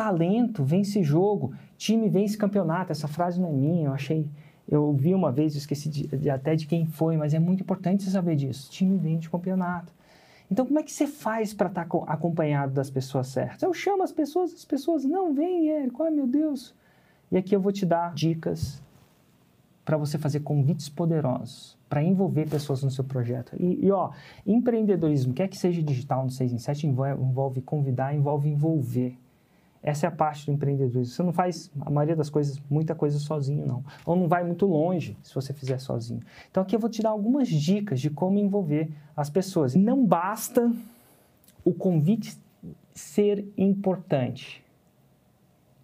talento vence jogo, time vence campeonato. Essa frase não é minha, eu achei. Eu vi uma vez, esqueci de, de, até de quem foi, mas é muito importante você saber disso. Time vence campeonato. Então, como é que você faz para estar tá acompanhado das pessoas certas? Eu chamo as pessoas, as pessoas não vêm, Érico, ai meu Deus. E aqui eu vou te dar dicas para você fazer convites poderosos, para envolver pessoas no seu projeto. E, e, ó, empreendedorismo, quer que seja digital no 6 em 7, envolve, envolve convidar, envolve envolver. Essa é a parte do empreendedorismo. Você não faz a maioria das coisas, muita coisa sozinho, não. Ou não vai muito longe se você fizer sozinho. Então aqui eu vou te dar algumas dicas de como envolver as pessoas. Não basta o convite ser importante.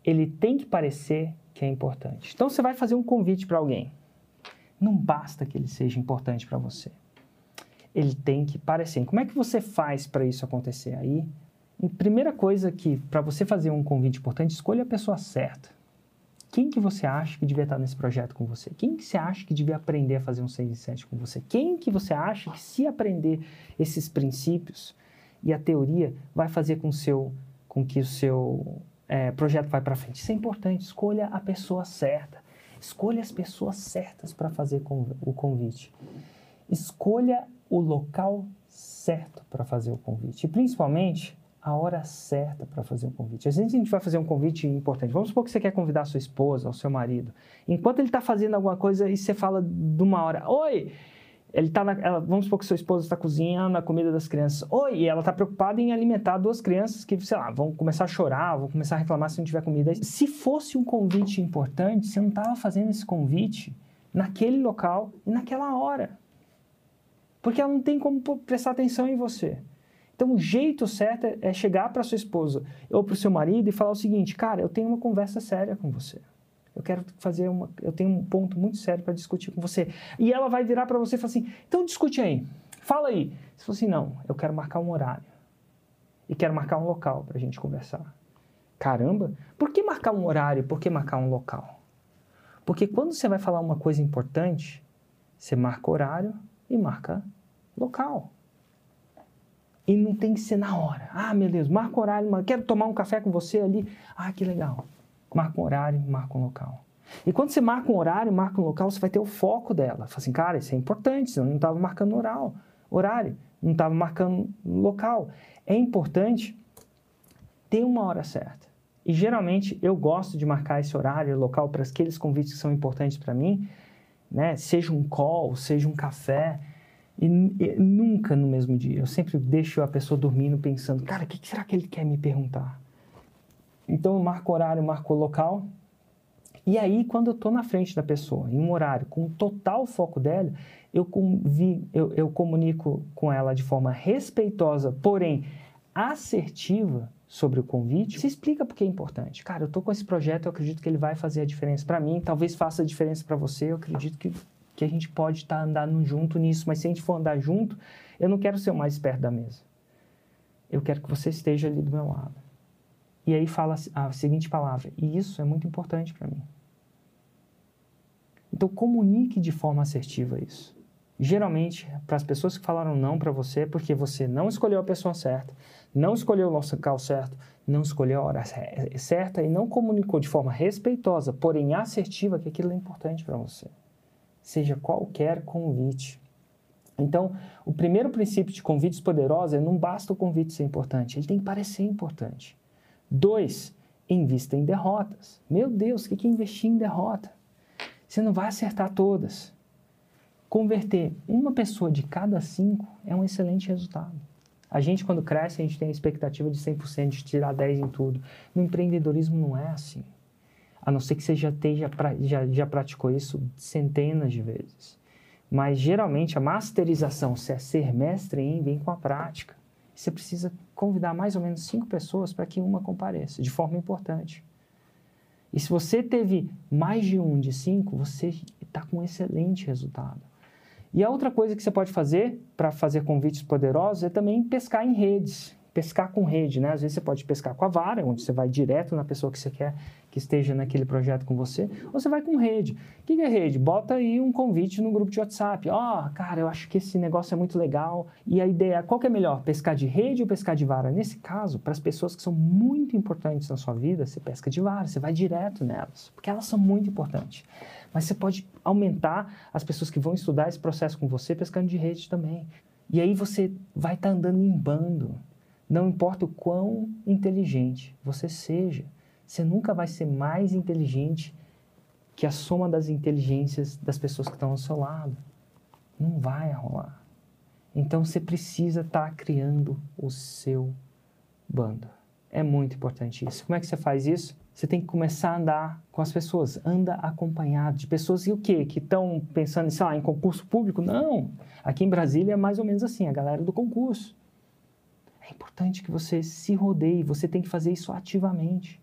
Ele tem que parecer que é importante. Então você vai fazer um convite para alguém. Não basta que ele seja importante para você. Ele tem que parecer. Como é que você faz para isso acontecer? Aí primeira coisa que, para você fazer um convite importante, escolha a pessoa certa. Quem que você acha que devia estar nesse projeto com você? Quem que você acha que devia aprender a fazer um 6 e 7 com você? Quem que você acha que se aprender esses princípios e a teoria vai fazer com, seu, com que o seu é, projeto vai para frente? Isso é importante. Escolha a pessoa certa. Escolha as pessoas certas para fazer o convite. Escolha o local certo para fazer o convite. E principalmente, a hora certa para fazer um convite. Às vezes a gente vai fazer um convite importante. Vamos supor que você quer convidar a sua esposa ou seu marido. Enquanto ele está fazendo alguma coisa e você fala de uma hora, oi, ele tá na, ela, vamos supor que sua esposa está cozinhando a comida das crianças. Oi, ela está preocupada em alimentar duas crianças que, sei lá, vão começar a chorar, vão começar a reclamar se não tiver comida. Se fosse um convite importante, você não estava fazendo esse convite naquele local e naquela hora. Porque ela não tem como prestar atenção em você. Então, o jeito certo é chegar para sua esposa ou para o seu marido e falar o seguinte: cara, eu tenho uma conversa séria com você. Eu quero fazer uma. Eu tenho um ponto muito sério para discutir com você. E ela vai virar para você e falar assim: então discute aí, fala aí. Se for assim, não, eu quero marcar um horário. E quero marcar um local para a gente conversar. Caramba, por que marcar um horário? Por que marcar um local? Porque quando você vai falar uma coisa importante, você marca horário e marca local. E não tem que ser na hora. Ah, meu Deus, marca horário, quero tomar um café com você ali. Ah, que legal. Marca um horário, marca um local. E quando você marca um horário, marca um local, você vai ter o foco dela. Fala assim, cara, isso é importante, você não estava marcando oral, horário, não estava marcando local. É importante ter uma hora certa. E geralmente eu gosto de marcar esse horário local para aqueles convites que são importantes para mim, né? Seja um call, seja um café. E, e, nunca no mesmo dia. Eu sempre deixo a pessoa dormindo pensando, cara, o que, que será que ele quer me perguntar? Então eu marco horário, marco local. E aí, quando eu estou na frente da pessoa, em um horário, com total foco dela, eu, convi, eu, eu comunico com ela de forma respeitosa, porém assertiva sobre o convite. Se explica porque é importante. Cara, eu estou com esse projeto, eu acredito que ele vai fazer a diferença para mim, talvez faça a diferença para você, eu acredito que que a gente pode estar tá andando junto nisso, mas se a gente for andar junto, eu não quero ser o mais perto da mesa. Eu quero que você esteja ali do meu lado. E aí fala a seguinte palavra, e isso é muito importante para mim. Então comunique de forma assertiva isso. Geralmente, para as pessoas que falaram não para você, é porque você não escolheu a pessoa certa, não escolheu o local certo, não escolheu a hora certa e não comunicou de forma respeitosa, porém assertiva, que aquilo é importante para você seja qualquer convite. Então, o primeiro princípio de convites poderosos é não basta o convite ser importante, ele tem que parecer importante. Dois, invista em derrotas. Meu Deus, o que é investir em derrota? Você não vai acertar todas. Converter uma pessoa de cada cinco é um excelente resultado. A gente, quando cresce, a gente tem a expectativa de 100%, de tirar 10 em tudo. No empreendedorismo não é assim. A não ser que você já, esteja, já, já praticou isso centenas de vezes. Mas geralmente a masterização, se é ser mestre em, vem com a prática. Você precisa convidar mais ou menos cinco pessoas para que uma compareça, de forma importante. E se você teve mais de um de cinco, você está com um excelente resultado. E a outra coisa que você pode fazer para fazer convites poderosos é também pescar em redes. Pescar com rede, né? Às vezes você pode pescar com a vara, onde você vai direto na pessoa que você quer que esteja naquele projeto com você, ou você vai com rede. O que é rede? Bota aí um convite no grupo de WhatsApp. Ó, oh, cara, eu acho que esse negócio é muito legal. E a ideia, qual que é melhor? Pescar de rede ou pescar de vara? Nesse caso, para as pessoas que são muito importantes na sua vida, você pesca de vara, você vai direto nelas, porque elas são muito importantes. Mas você pode aumentar as pessoas que vão estudar esse processo com você pescando de rede também. E aí você vai estar tá andando em bando. Não importa o quão inteligente você seja, você nunca vai ser mais inteligente que a soma das inteligências das pessoas que estão ao seu lado. Não vai rolar. Então você precisa estar tá criando o seu bando. É muito importante isso. Como é que você faz isso? Você tem que começar a andar com as pessoas. Anda acompanhado de pessoas e o quê? Que estão pensando sei lá, em concurso público? Não. Aqui em Brasília é mais ou menos assim, a galera do concurso. É importante que você se rodeie, você tem que fazer isso ativamente.